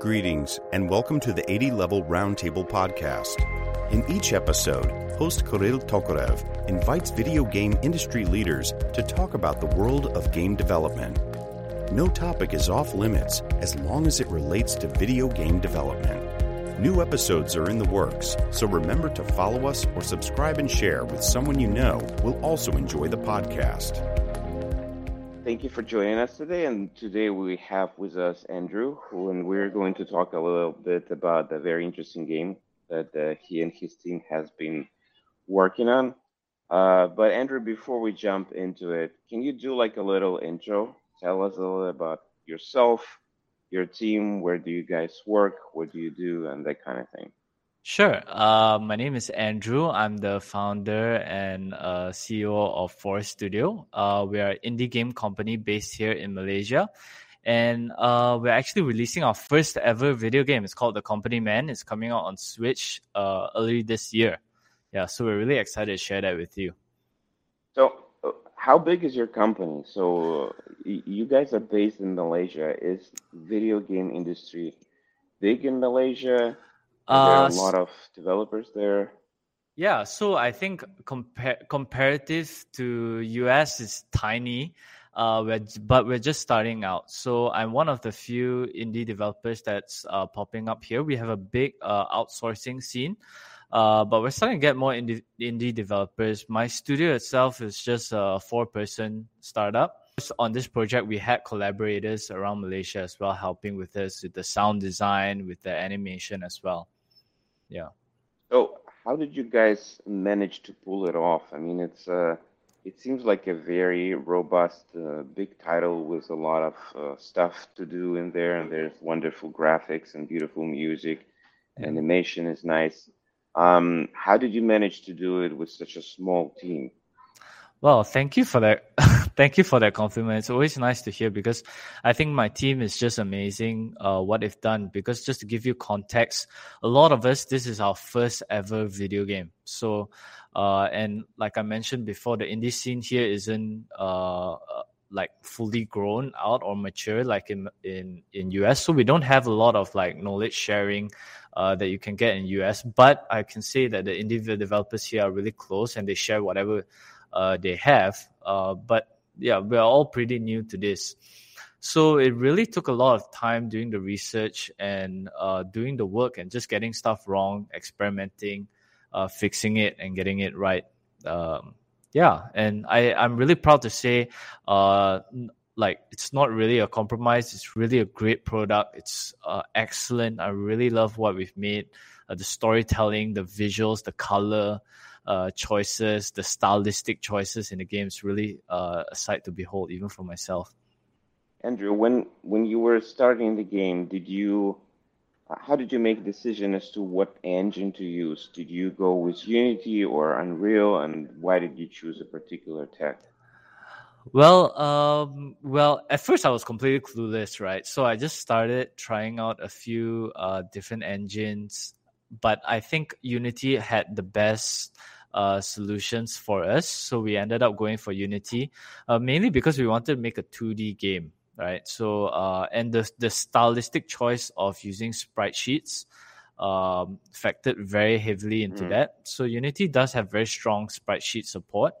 Greetings, and welcome to the 80 Level Roundtable podcast. In each episode, host Kirill Tokarev invites video game industry leaders to talk about the world of game development. No topic is off limits as long as it relates to video game development. New episodes are in the works, so remember to follow us or subscribe and share with someone you know will also enjoy the podcast. Thank you for joining us today. And today we have with us Andrew, who, and we're going to talk a little bit about the very interesting game that uh, he and his team has been working on. Uh, but Andrew, before we jump into it, can you do like a little intro? Tell us a little about yourself, your team, where do you guys work, what do you do, and that kind of thing. Sure. Uh, my name is Andrew. I'm the founder and uh, CEO of Forust Studio. Uh, we are an indie game company based here in Malaysia. And uh, we're actually releasing our first ever video game. It's called The Company Man. It's coming out on Switch uh, early this year. Yeah, so we're really excited to share that with you. So, uh, how big is your company? So, you guys are based in Malaysia. Is video game industry big in Malaysia? Are there a uh, lot of developers there? Yeah, so I think compar- comparative to US is tiny, uh, we're, but we're just starting out. So I'm one of the few indie developers that's uh, popping up here. We have a big uh, outsourcing scene, uh, but we're starting to get more indie, indie developers. My studio itself is just a four-person startup. On this project, we had collaborators around Malaysia as well, helping with us with the sound design, with the animation as well. Yeah. So, how did you guys manage to pull it off? I mean, it's uh, it seems like a very robust, uh, big title with a lot of uh, stuff to do in there, and there's wonderful graphics and beautiful music. Yeah. Animation is nice. Um, how did you manage to do it with such a small team? Well, thank you for that. thank you for that compliment. It's always nice to hear because I think my team is just amazing. Uh, what they've done because just to give you context, a lot of us this is our first ever video game. So, uh, and like I mentioned before, the indie scene here isn't uh, uh like fully grown out or mature like in in in US. So we don't have a lot of like knowledge sharing. Uh, that you can get in US, but I can say that the individual developers here are really close and they share whatever they have. Uh, but yeah, we're all pretty new to this. So it really took a lot of time doing the research and uh, doing the work and just getting stuff wrong, experimenting, uh, fixing it, and getting it right. Um, yeah, and I, I'm really proud to say, uh, like it's not really a compromise. It's really a great product. It's uh, excellent. I really love what we've made. Uh, the storytelling, the visuals, the color, uh, choices, the stylistic choices in the game is really uh, a sight to behold, even for myself. Andrew, when when you were starting the game, did you how did you make a decision as to what engine to use? Did you go with Unity or Unreal, and why did you choose a particular tech? Well, um, well, at first I was completely clueless, right? So I just started trying out a few uh, different engines, but I think Unity had the best uh, solutions for us. So we ended up going for Unity, uh, mainly because we wanted to make a 2D game, right? So uh, and the the stylistic choice of using sprite sheets um, factored very heavily into mm. that. So Unity does have very strong sprite sheet support.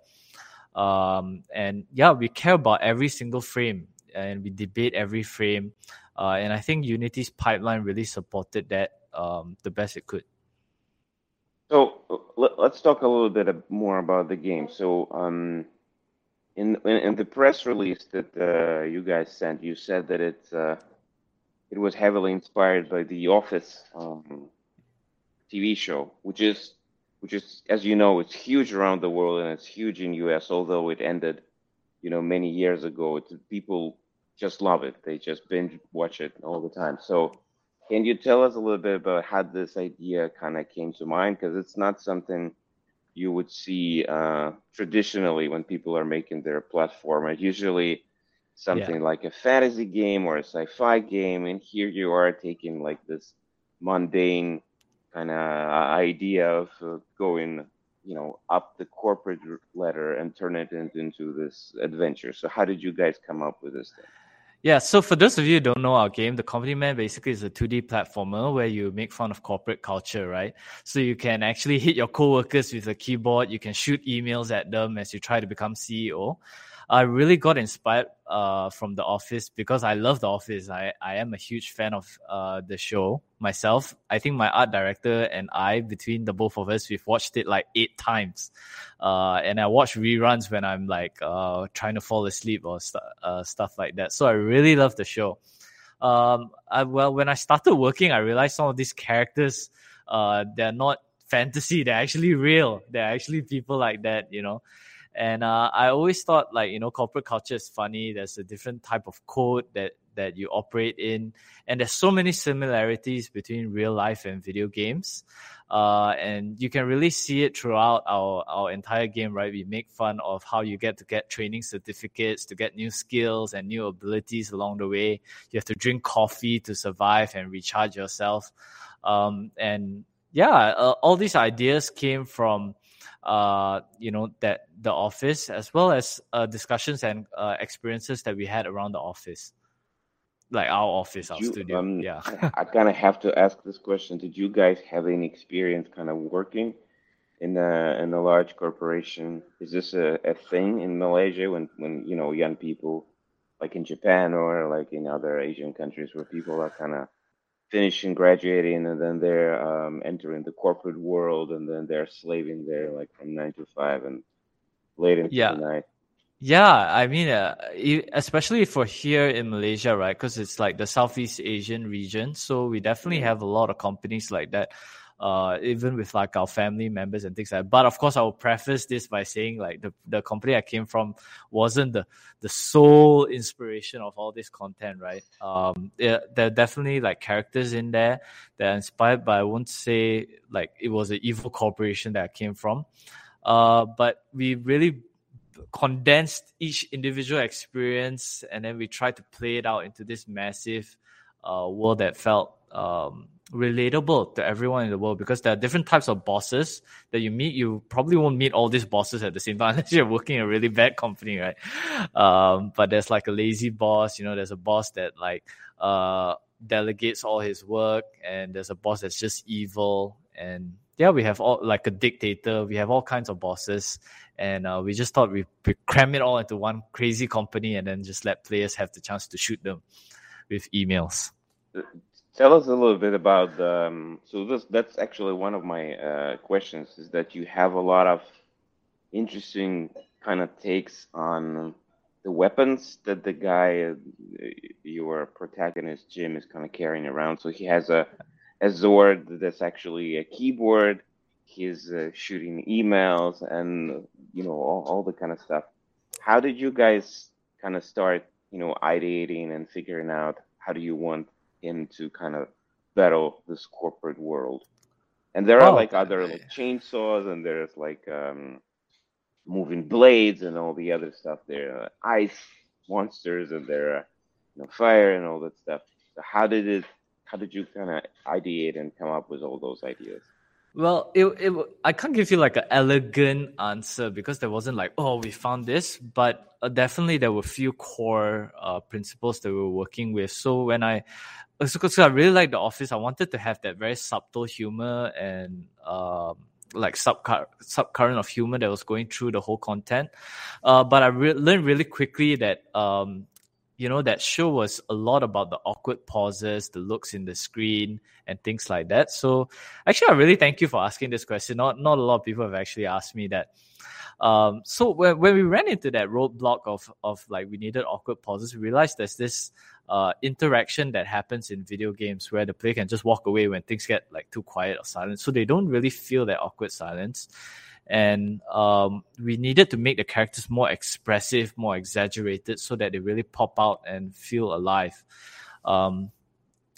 Um, and yeah, we care about every single frame and we debate every frame. Uh, and I think Unity's pipeline really supported that um, the best it could. So let, us talk a little bit more about the game. So, um, in, in the press release that uh, you guys sent, you said that it uh, it was heavily inspired by the Office um, TV show, which is which is as you know, it's huge around the world and it's huge in US. Although it ended, you know, many years ago, it's, people just love it. They just binge watch it all the time. So can you tell us a little bit about how this idea kind of came to mind? Because it's not something you would see uh, traditionally when people are making their platform. It's usually something yeah. like a fantasy game or a sci-fi game, and here you are taking like this mundane kind of idea of uh, going, you know, up the corporate ladder and turn it into, this adventure. So, how did you guys come up with this thing? Yeah, so for those of you who don't know our game, the Company Man basically is a 2D platformer where you make fun of corporate culture, right? So you can actually hit your coworkers with a keyboard, you can shoot emails at them as you try to become CEO. I really got inspired uh, from The Office because I love The Office. I, I am a huge fan of uh, the show myself. I think my art director and I, between the both of us, we've watched it like eight times. Uh, and I watch reruns when I'm like uh, trying to fall asleep or st- uh, stuff like that. So I really love the show. Um, I, well, when I started working, I realized some of these characters, uh, they're not fantasy. They're actually real. They're actually people like that, you know. And uh, I always thought like you know corporate culture is funny. There's a different type of code that that you operate in, and there's so many similarities between real life and video games. Uh, and you can really see it throughout our, our entire game, right? We make fun of how you get to get training certificates, to get new skills and new abilities along the way. You have to drink coffee to survive and recharge yourself. Um, and yeah, uh, all these ideas came from uh, you know that the office as well as uh, discussions and uh, experiences that we had around the office. Like our office our you, studio. um, yeah. I kind of have to ask this question. Did you guys have any experience kind of working in a in a large corporation? Is this a, a thing in malaysia when when you know young people like in japan or like in other asian countries where people are kind of finishing graduating and then they're um, entering the corporate world and then they're slaving there like from nine to five and late into yeah. the night. Yeah, I mean, uh, especially for here in Malaysia, right? Because it's like the Southeast Asian region, so we definitely mm-hmm. have a lot of companies like that uh, even with like our family members and things like that. But of course, I will preface this by saying like the, the company I came from wasn't the, the sole inspiration of all this content, right? Um, there, there are definitely like characters in there that are inspired, but I won't say like it was an evil corporation that I came from. Uh, but we really condensed each individual experience and then we tried to play it out into this massive uh, world that felt um, relatable to everyone in the world because there are different types of bosses that you meet. You probably won't meet all these bosses at the same time unless you're working in a really bad company, right? Um, but there's like a lazy boss, you know, there's a boss that like uh, delegates all his work, and there's a boss that's just evil. And yeah, we have all like a dictator, we have all kinds of bosses. And uh, we just thought we, we cram it all into one crazy company and then just let players have the chance to shoot them with emails. Tell us a little bit about um, so this that's actually one of my uh, questions is that you have a lot of interesting kind of takes on the weapons that the guy uh, your protagonist Jim is kind of carrying around. So he has a a Zord that's actually a keyboard. He's uh, shooting emails and you know all, all the kind of stuff. How did you guys kind of start you know ideating and figuring out how do you want into kind of battle this corporate world. And there are oh, like other like chainsaws and there's like um, moving blades and all the other stuff there, uh, ice monsters and there are you know, fire and all that stuff. So how did it? How did you kind of ideate and come up with all those ideas? Well, it, it I can't give you like an elegant answer because there wasn't like oh we found this, but uh, definitely there were a few core uh, principles that we were working with. So when I because I really like The Office. I wanted to have that very subtle humor and um, like subcur- subcurrent of humor that was going through the whole content. Uh, but I re- learned really quickly that um, you know that show was a lot about the awkward pauses, the looks in the screen, and things like that. So actually, I really thank you for asking this question. Not not a lot of people have actually asked me that. Um, so when, when we ran into that roadblock of of like we needed awkward pauses, we realized there's this uh, interaction that happens in video games where the player can just walk away when things get like too quiet or silent. So they don't really feel that awkward silence. And um, we needed to make the characters more expressive, more exaggerated, so that they really pop out and feel alive. Um,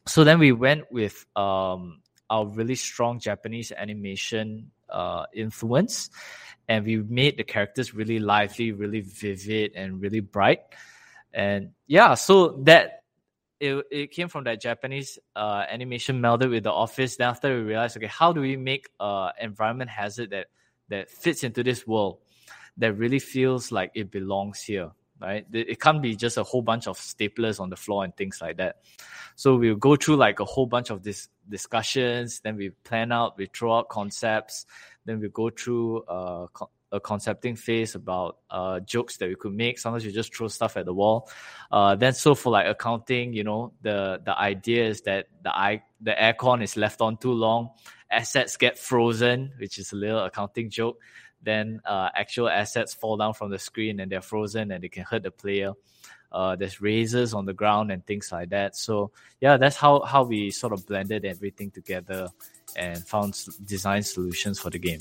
so then we went with um, our really strong Japanese animation uh, influence, and we made the characters really lively, really vivid, and really bright. And yeah, so that it, it came from that Japanese uh, animation melded with the office. Then after we realized, okay, how do we make uh environment hazard that that fits into this world that really feels like it belongs here? right? It can't be just a whole bunch of staplers on the floor and things like that. So we'll go through like a whole bunch of this discussions, then we plan out, we throw out concepts, then we go through uh, a concepting phase about uh, jokes that we could make. Sometimes we just throw stuff at the wall. Uh, then so for like accounting, you know, the the idea is that the i the aircon is left on too long, assets get frozen, which is a little accounting joke. Then uh, actual assets fall down from the screen and they're frozen and they can hurt the player. Uh, there's razors on the ground and things like that. So yeah, that's how how we sort of blended everything together and found design solutions for the game.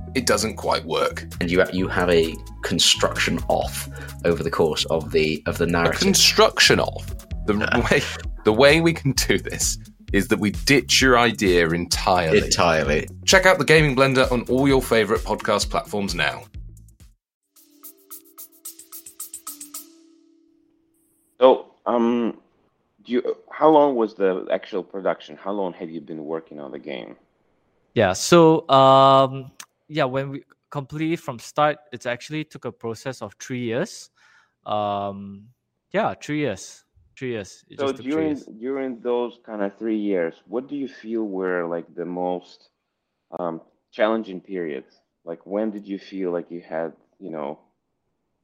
it doesn't quite work. And you you have a construction off over the course of the of the narrative. A construction off. The way the way we can do this is that we ditch your idea entirely. Entirely. Check out the Gaming Blender on all your favorite podcast platforms now. So, um, do you? How long was the actual production? How long have you been working on the game? Yeah. So, um, yeah, when we completely from start, it actually took a process of three years. Um, yeah, three years. Three years. It so during years. during those kind of three years, what do you feel were like the most um, challenging periods? Like when did you feel like you had, you know,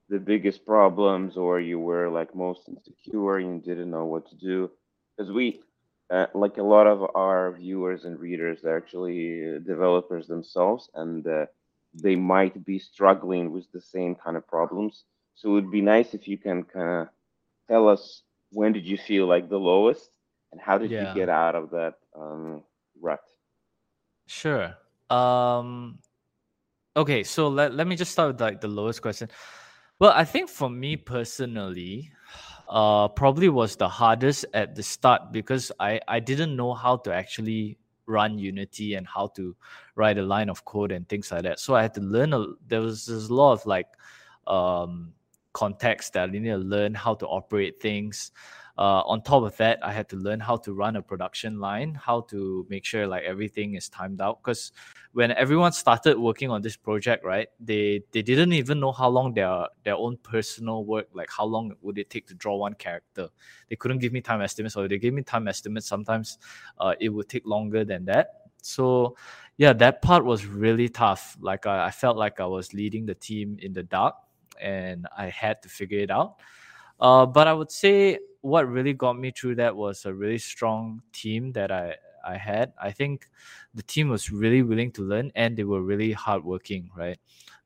the biggest problems, or you were like most insecure and you didn't know what to do? Because we, uh, like a lot of our viewers and readers, they're actually developers themselves, and uh, they might be struggling with the same kind of problems. So it would be nice if you can kind of tell us when did you feel like the lowest, and how did yeah. you get out of that um, rut? Sure. Um, okay, so let, let me just start with like the lowest question. Well, I think for me personally, uh, probably was the hardest at the start because I, I didn't know how to actually run Unity and how to write a line of code and things like that. So I had to learn. A, there was a lot of like um, context that I needed to learn how to operate things. Uh, on top of that, I had to learn how to run a production line, how to make sure like everything is timed out. Because when everyone started working on this project, right, they they didn't even know how long their their own personal work, like how long would it take to draw one character. They couldn't give me time estimates, or they gave me time estimates. Sometimes uh, it would take longer than that. So yeah, that part was really tough. Like I, I felt like I was leading the team in the dark, and I had to figure it out. Uh, but I would say what really got me through that was a really strong team that I I had. I think the team was really willing to learn and they were really hardworking, right?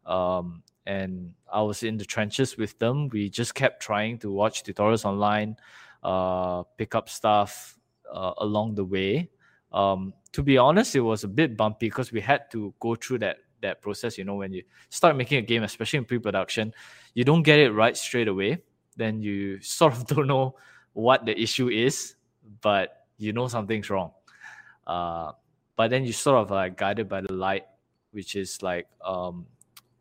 Um, and I was in the trenches with them. We just kept trying to watch tutorials online, uh, pick up stuff uh, along the way. Um, to be honest, it was a bit bumpy because we had to go through that that process. You know, when you start making a game, especially in pre-production, you don't get it right straight away. Then you sort of don't know what the issue is, but you know something's wrong. Uh, but then you sort of like guided by the light, which is like, um,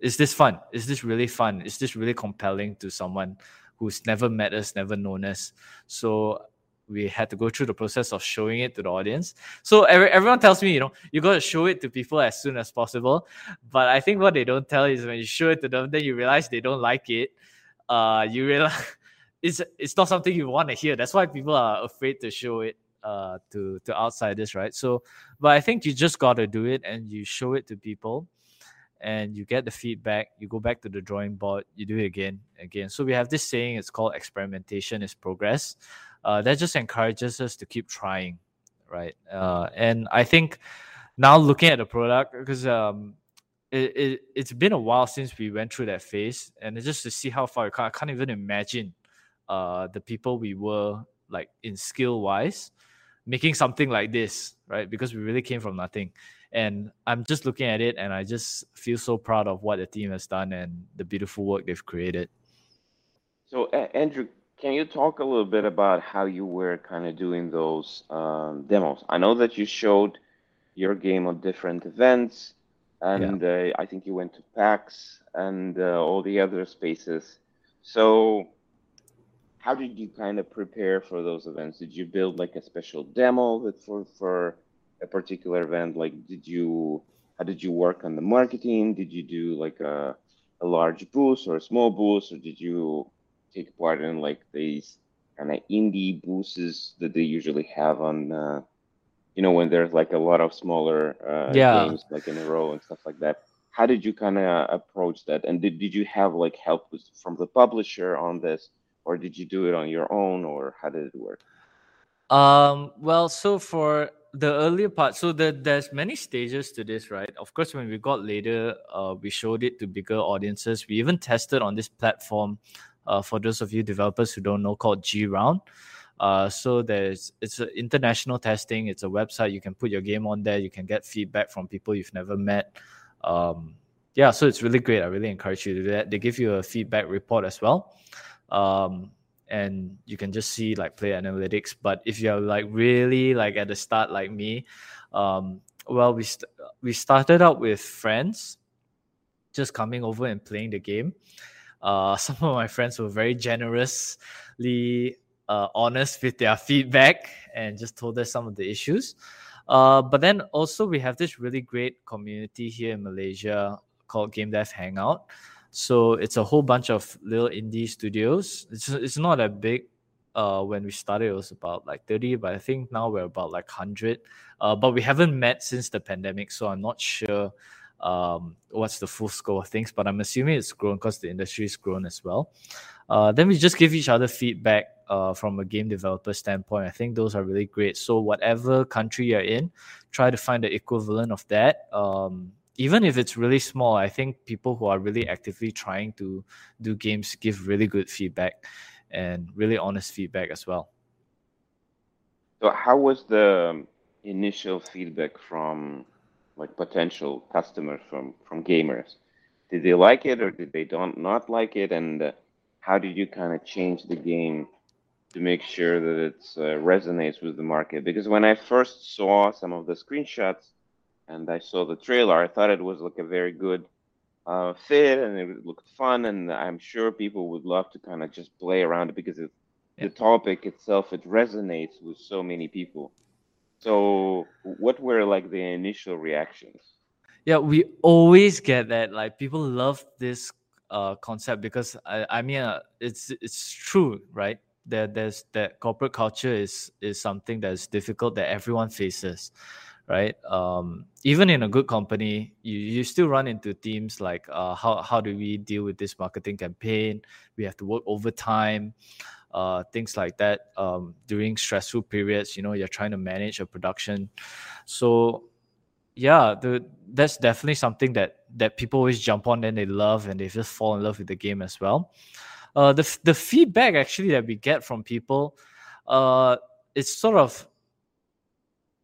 is this fun? Is this really fun? Is this really compelling to someone who's never met us, never known us? So we had to go through the process of showing it to the audience. So every, everyone tells me, you know, you got to show it to people as soon as possible. But I think what they don't tell is when you show it to them, then you realize they don't like it. Uh, you realize it's it's not something you want to hear. That's why people are afraid to show it uh to to outsiders, right? So, but I think you just got to do it and you show it to people and you get the feedback. You go back to the drawing board. You do it again again. So we have this saying it's called experimentation is progress. Uh, that just encourages us to keep trying right? Uh, and i think now looking at the product because um, it, it, it's been a while since we went through that phase and just to see how far can't, I can't even imagine uh, the people we were like in skill wise making something like this right? Because we really came from nothing. And i'm just looking at it and i just feel so proud of what the team has done and the beautiful work they've created. So andrew can you talk a little bit about how you were kind of doing those um, demos? I know that you showed your game on different events, and yeah. uh, I think you went to PAX and uh, all the other spaces. So, how did you kind of prepare for those events? Did you build like a special demo for for a particular event? Like, did you how did you work on the marketing? Did you do like a a large booth or a small booth, or did you take part in like these kind of indie booths that they usually have on, uh, you know, when there's like a lot of smaller uh, yeah. games like in a row and stuff like that. How did you kind of approach that? And did, did you have like help with, from the publisher on this, or did you do it on your own, or how did it work? Um, well, so for the earlier part, so the, there's many stages to this, right? Of course, when we got later, uh, we showed it to bigger audiences. We even tested on this platform uh, for those of you developers who don't know, called G Round. Uh, so there's it's an international testing. It's a website you can put your game on there. You can get feedback from people you've never met. Um, yeah, so it's really great. I really encourage you to do that. They give you a feedback report as well, um, and you can just see like play analytics. But if you're like really like at the start like me, um, well, we st- we started out with friends, just coming over and playing the game. Uh, some of my friends were very generously uh, honest with their feedback and just told us some of the issues. Uh, but then also we have this really great community here in Malaysia called Game Dev Hangout. So it's a whole bunch of little indie studios. It's it's not that big. Uh, when we started, it was about like 30, but I think now we're about like 100. Uh, but we haven't met since the pandemic, so I'm not sure um, what's the full scope of things, but I'm assuming it's grown because the industry has grown as well. Uh, then we just give each other feedback uh, from a game developer standpoint. I think those are really great. So whatever country you're in, try to find the equivalent of that. Um, even if it's really small, I think people who are really actively trying to do games give really good feedback and really honest feedback as well. So, how was the initial feedback from like potential customers from from gamers did they like it or did they don't not like it and uh, how did you kind of change the game to make sure that it uh, resonates with the market because when i first saw some of the screenshots and i saw the trailer i thought it was like a very good uh, fit and it looked fun and i'm sure people would love to kind of just play around it because it, yeah. the topic itself it resonates with so many people so, what were like the initial reactions? Yeah, we always get that. Like people love this uh, concept because I, I mean, uh, it's it's true, right? There, there's that corporate culture is is something that's difficult that everyone faces, right? Um, even in a good company, you, you still run into themes like uh, how how do we deal with this marketing campaign? We have to work overtime uh, things like that um, during stressful periods. You know, you're trying to manage a production, so yeah, the, that's definitely something that that people always jump on and they love and they just fall in love with the game as well. Uh, the the feedback actually that we get from people, uh, it's sort of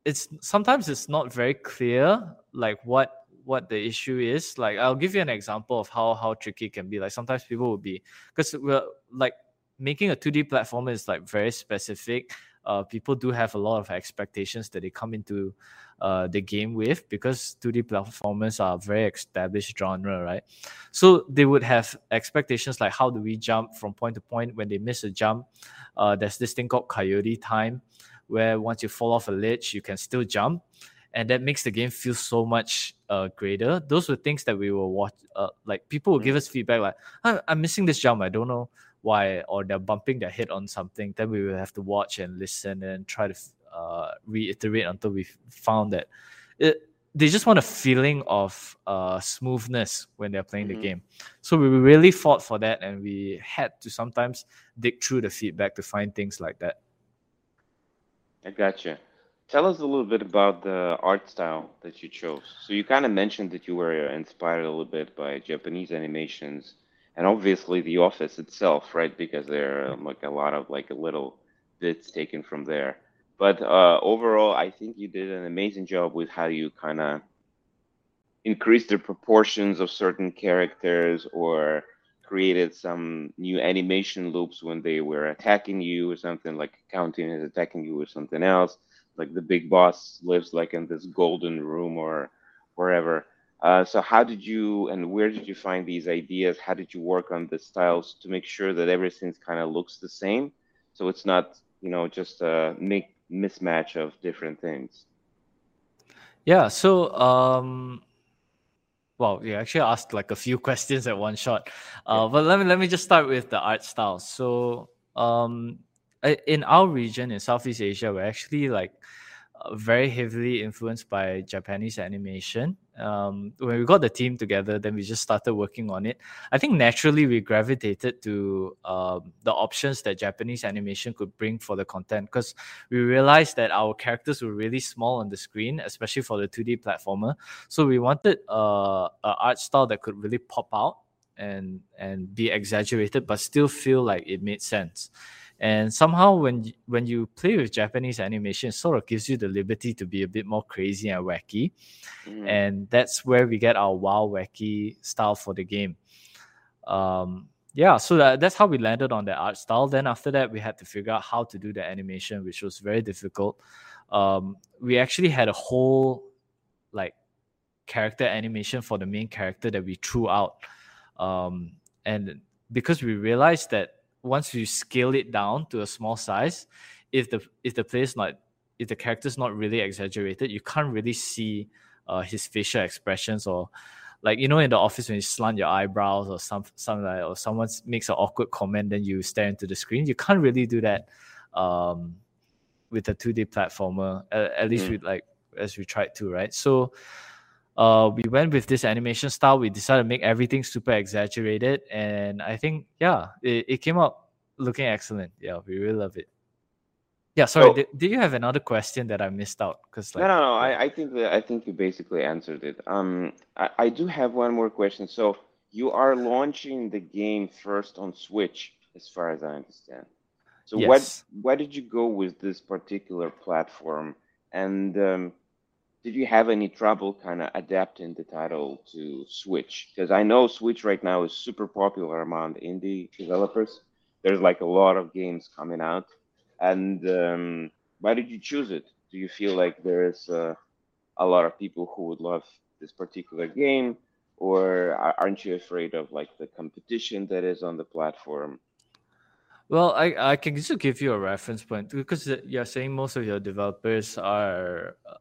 it's sometimes it's not very clear like what what the issue is like i'll give you an example of how how tricky it can be like sometimes people will be because we're like making a 2D platformer is like very specific. Uh, people do have a lot of expectations that they come into uh, the game with because 2D platformers are a very established genre, right? So they would have expectations like how do we jump from point to point when they miss a jump? Uh, there's this thing called coyote time, where once you fall off a ledge, you can still jump. And that makes the game feel so much uh, greater. Those were things that we will watch. Uh, like people will give mm. us feedback like, I- "I'm missing this jump. I don't know why or they're bumping their head on something then we will have to watch and listen and try to uh, reiterate until we found that it, they just want a feeling of uh, smoothness when they're playing mm-hmm. the game. So we really fought for that and we had to sometimes dig through the feedback to find things like that. I gotcha. Tell us a little bit about the art style that you chose. So you kind of mentioned that you were inspired a little bit by japanese animations and obviously the office itself, right? Because there are like a lot of like little bits taken from there. But uh, overall, I think you did an amazing job with how you kind of increased the proportions of certain characters or created some new animation loops when they were attacking you or something like counting is attacking you or something else like the big boss lives like in this golden room or wherever uh, so how did you and where did you find these ideas how did you work on the styles to make sure that everything kind of looks the same so it's not you know just a make mismatch of different things yeah so um well, you actually asked like a few questions at one shot. Uh, but let me let me just start with the art style. So, um, in our region in Southeast Asia, we're actually like very heavily influenced by Japanese animation. Um, when we got the team together, then we just started working on it. I think naturally we gravitated to um, the options that Japanese animation could bring for the content because we realized that our characters were really small on the screen, especially for the 2D platformer. So we wanted uh, an art style that could really pop out and and be exaggerated, but still feel like it made sense and somehow when when you play with japanese animation it sort of gives you the liberty to be a bit more crazy and wacky. Mm. and that's where we get our wild wacky style for the game. Um, yeah so that, that's how we landed on the art style. Then after that we had to figure out how to do the animation which was very difficult. Um, we actually had a whole like character animation for the main character that we threw out. Um, and because we realized that once you scale it down to a small size, if the if the player's not if the character's not really exaggerated, you can't really see uh, his facial expressions or like you know in the office when you slant your eyebrows or some something like or someone makes an awkward comment, then you stare into the screen. You can't really do that um, with a two D platformer. At, at least mm. with like as we tried to, right? So uh, we went with this animation style. We decided to make everything super exaggerated, and I think yeah, it, it came out looking excellent. Yeah, we really love it. Yeah, sorry. So, did, did you have another question that I missed out? Because like, no, no, no. I, I think that I think you basically answered it. Um, I, I do have one more question. So you are launching the game first on Switch, as far as I understand. So yes. what why did you go with this particular platform? And um, did you have any trouble kind of adapting the title to Switch? Because I know Switch right now is super popular among indie developers. There's like a lot of games coming out, and um, why did you choose it? Do you feel like there's uh, a lot of people who would love this particular game, or aren't you afraid of like the competition that is on the platform? Well, I, I can just give you a reference point because you're saying most of your developers are uh,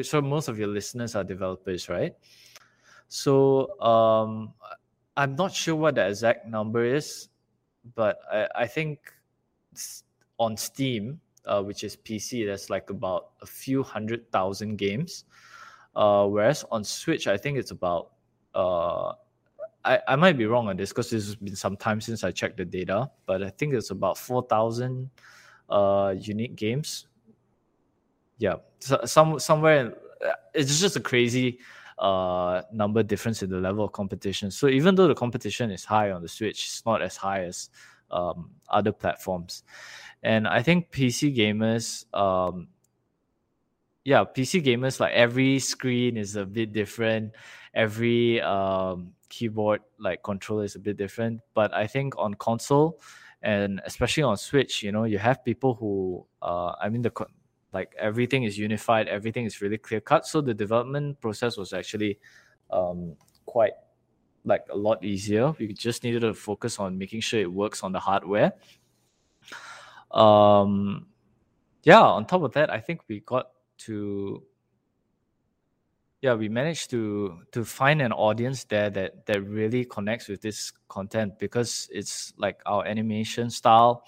so most of your listeners are developers, right? So um, I'm not sure what the exact number is, but I, I think on Steam, uh, which is PC, there's like about a few hundred thousand games. Uh, whereas on Switch, I think it's about uh, I, I might be wrong on this because it's been some time since I checked the data, but I think it's about 4,000 uh, unique games yeah. So, some somewhere uh, it's just a crazy uh number difference in the level of competition. So even though the competition is high on the switch it's not as high as um, other platforms. And i think pc gamers um yeah pc gamers like every screen is a bit different. Every um keyboard like controller is a bit different. But i think on console and especially on switch you know you have people who uh i mean the like everything is unified everything is really clear cut. So the development process was actually um, quite like a lot easier. We just needed to focus on making sure it works on the hardware. Um yeah on top of that i think we got to yeah we managed to to find an audience there that that really connects with this content because it's like our animation style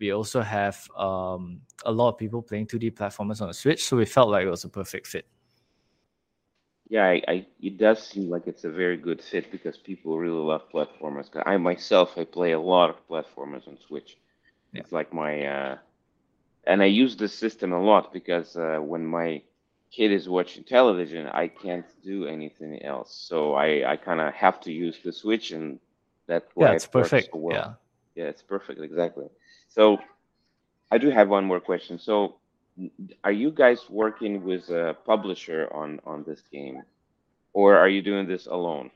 we also have um, a lot of people playing 2D platformers on the Switch, so we felt like it was a perfect fit. Yeah, I, I, it does seem like it's a very good fit because people really love platformers. I myself, I play a lot of platformers on Switch. Yeah. It's like my, uh, and I use this system a lot because uh, when my kid is watching television, I can't do anything else. So I, I kind of have to use the Switch, and that's why yeah, it's it perfect. So well. Yeah, yeah, it's perfect, exactly. So I do have one more question. So are you guys working with a publisher on on this game or are you doing this alone?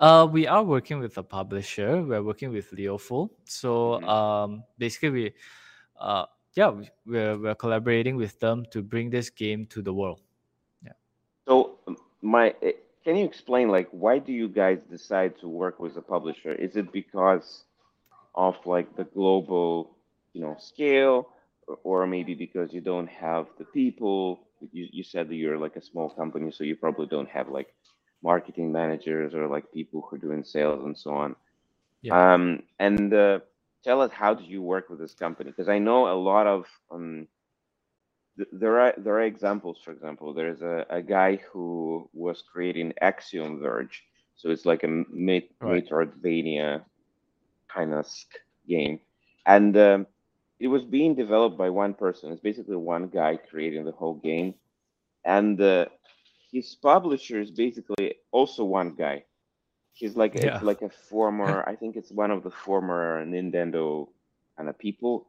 Uh, we are working with a publisher. We're working with Leoful. So Mhm. um, basically, we, uh, yeah, we- we're we're collaborating with them to bring this game to the world. Yeah. So my, eh, can you explain like why do you guys decide to work with a publisher? Is it because of like the global, you know, scale, or, maybe because you don't have the people? You you said that you're like a small company, so you probably don't have like marketing managers or like people who are doing sales and so on. Yeah. Um, and uh, tell us how do you work with this company? Because I know a lot of um, th- there are there are examples. For example, there's a, a guy who was creating Axiom Verge, so it's like a Met- Right. Metroidvania kind of game, and um, it was being developed by one person. It's basically one guy creating the whole game, and uh, his publisher is basically also one guy. He's like Yeah. it's like a former. I think it's one of the former Nintendo kind of people,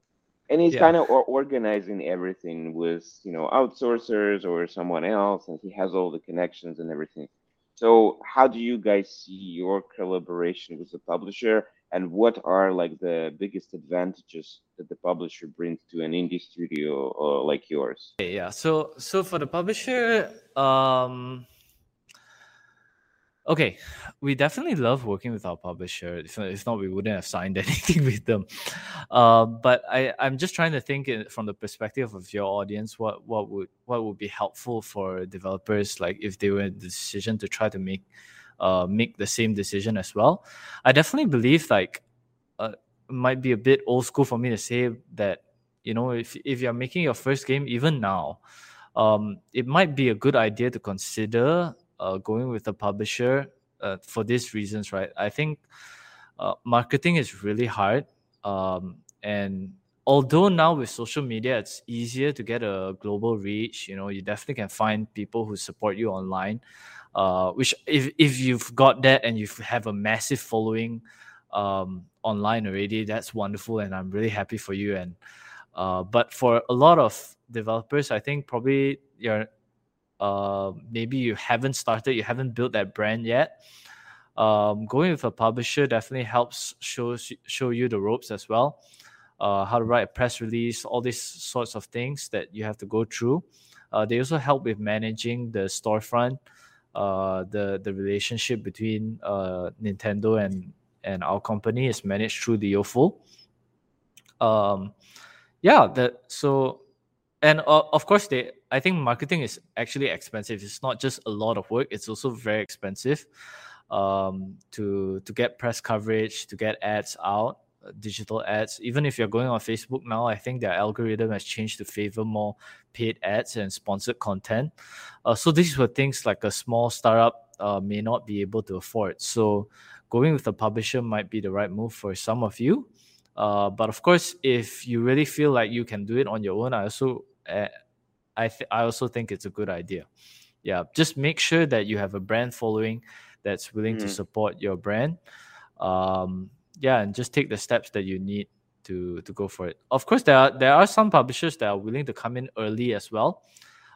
and he's Yeah. kind of or- organizing everything with you know outsourcers or someone else, and he has all the connections and everything. So how do you guys see your collaboration with the publisher, and what are like the biggest advantages that the publisher brings to an indie studio uh, like yours? Yeah. So so for the publisher, um okay, we definitely love working with our publisher. If, not- if not, we wouldn't have signed anything with them. Uh, but I I'm just trying to think from the perspective of your audience. What what would what would be helpful for developers, like if they were in the decision to try to make uh make the same decision as well. I definitely believe like uh, it might be a bit old school for me to say that you know if if you're making your first game even now um, it might be a good idea to consider uh, going with a publisher uh, for these reasons, right? I think uh, marketing is really hard. Um, and although now with social media, it's easier to get a global reach, you know, you definitely can find people who support you online. Uh, which, if, if you've got that and you have a massive following um, online already, that's wonderful. And I'm really happy for you. And uh, but for a lot of developers, I think probably you're uh, maybe you haven't started, you haven't built that brand yet. Um, going with a publisher definitely helps shows show you the ropes as well. Uh, how to write a press release, all these sorts of things that you have to go through. Uh, they also help with managing the storefront, uh, the the relationship between uh, Nintendo and and our company is managed through the Leoful. Um, yeah that so and uh, of course they i think marketing is actually expensive it's not just a lot of work it's also very expensive um, to to get press coverage to get ads out digital ads even if you're going on facebook now i think their algorithm has changed to favor more paid ads and sponsored content uh, so these were things like a small startup uh, may not be able to afford so going with a publisher might be the right move for some of you uh, but of course, if you really feel like you can do it on your own, I also uh, I th- I also think it's a good idea. Yeah, just make sure that you have a brand following that's willing to Mhm. support your brand. Um, yeah, and just take the steps that you need to to go for it. Of course, there are there are some publishers that are willing to come in early as well,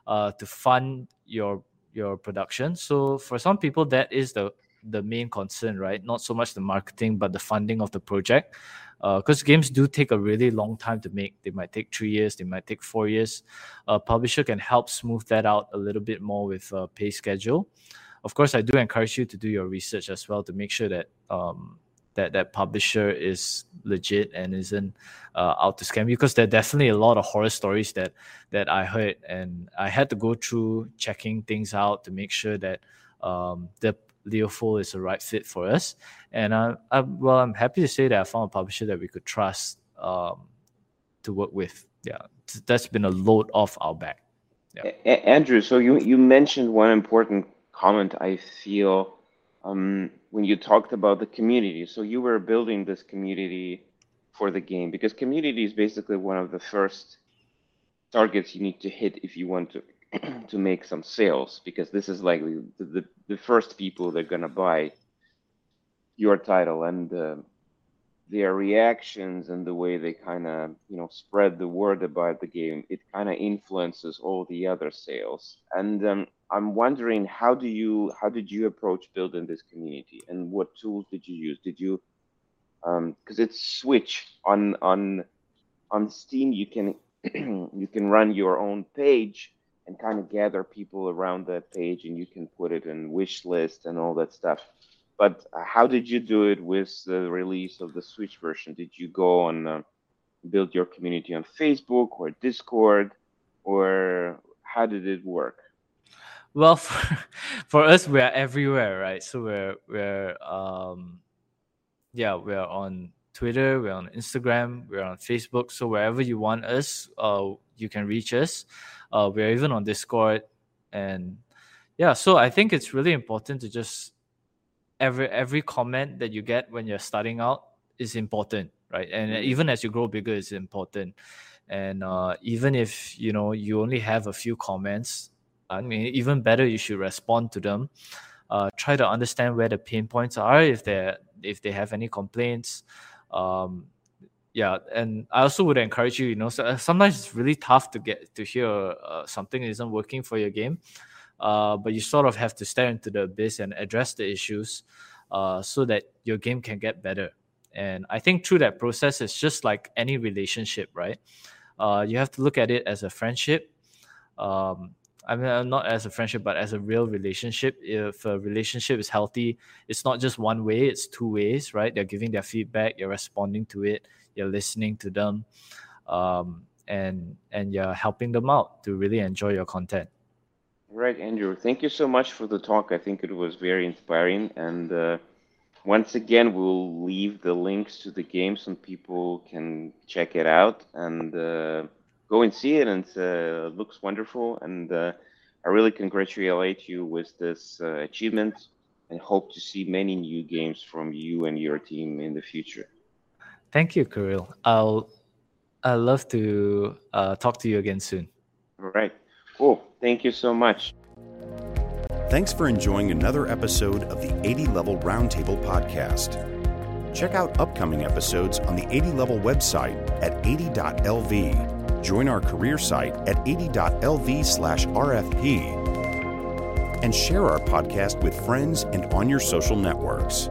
uh, to fund your your production. So for some people, that is the the main concern, right? Not so much the marketing, but the funding of the project because games do take a really long time to make. They might take three years, they might take four years. A publisher can help smooth that out a little bit more with a pay schedule. Of course, I do encourage you to do your research as well to make sure that um, that that publisher is legit and isn't uh, out to scam you. Because there are definitely a lot of horror stories that that I heard, and I had to go through checking things out to make sure that um, the Leoful is the right fit for us. And I, I, well, I'm happy to say that I found a publisher that we could trust um, to work with. Yeah, that's been a load off our back. A- A- Andrew, so you you mentioned one important comment. I feel um, when you talked about the community. So you were building this community for the game because community is basically one of the first targets you need to hit if you want to to make some sales because this is like the the, the first people that are gonna buy your title and uh, their reactions and the way they kind of you know spread the word about the game it kind of influences all the other sales and um, I'm wondering how do you how did you approach building this community and what tools did you use? Did you because um, it's Switch on on on Steam you can you can run your own page and kind of gather people around that page and you can put it in wish list and all that stuff. But how did you do it with the release of the Switch version? Did you go and uh, build your community on Facebook or Discord, or how did it work? Well, for, for us, we're everywhere, right? So we're we're um, yeah, we're on Twitter, we're on Instagram, we're on Facebook. So wherever you want us, uh, you can reach us. Uh, we're even on Discord, and yeah. So I think it's really important to just every every comment that you get when you're starting out is important, right? And mm-hmm. even as you grow bigger, it's important. And uh, even if you know you only have a few comments, I mean, even better, you should respond to them. Uh, try to understand where the pain points are if they if they have any complaints. Um, yeah, and I also would encourage you. You know, uh, sometimes it's really tough to get to hear uh, something isn't working for your game, uh, but you sort of have to stare into the abyss and address the issues, uh, so that your game can get better. And I think through that process, it's just like any relationship, right? Uh, you have to look at it as a friendship. Um, I mean, uh, not as a friendship, but as a real relationship. If a relationship is healthy, it's not just one way; it's two ways, right? They're giving their feedback, you're responding to it, you're listening to them, um, and and you're helping them out to really enjoy your content. Right, Andrew. Thank you so much for the talk. I think it was very inspiring, and uh, once again, we'll leave the links to the game so people can check it out and. Uh, go and see it, and uh, it looks wonderful. And uh, I really congratulate you with this uh, achievement, and hope to see many new games from you and your team in the future. Thank you, Kirill. I'll I love to uh, talk to you again soon. All right. Cool. Thank you so much. Thanks for enjoying another episode of the 80 Level Roundtable podcast. Check out upcoming episodes on the 80 Level website at 80.lv join our career site at 80.lv slash RFP, and share our podcast with friends and on your social networks.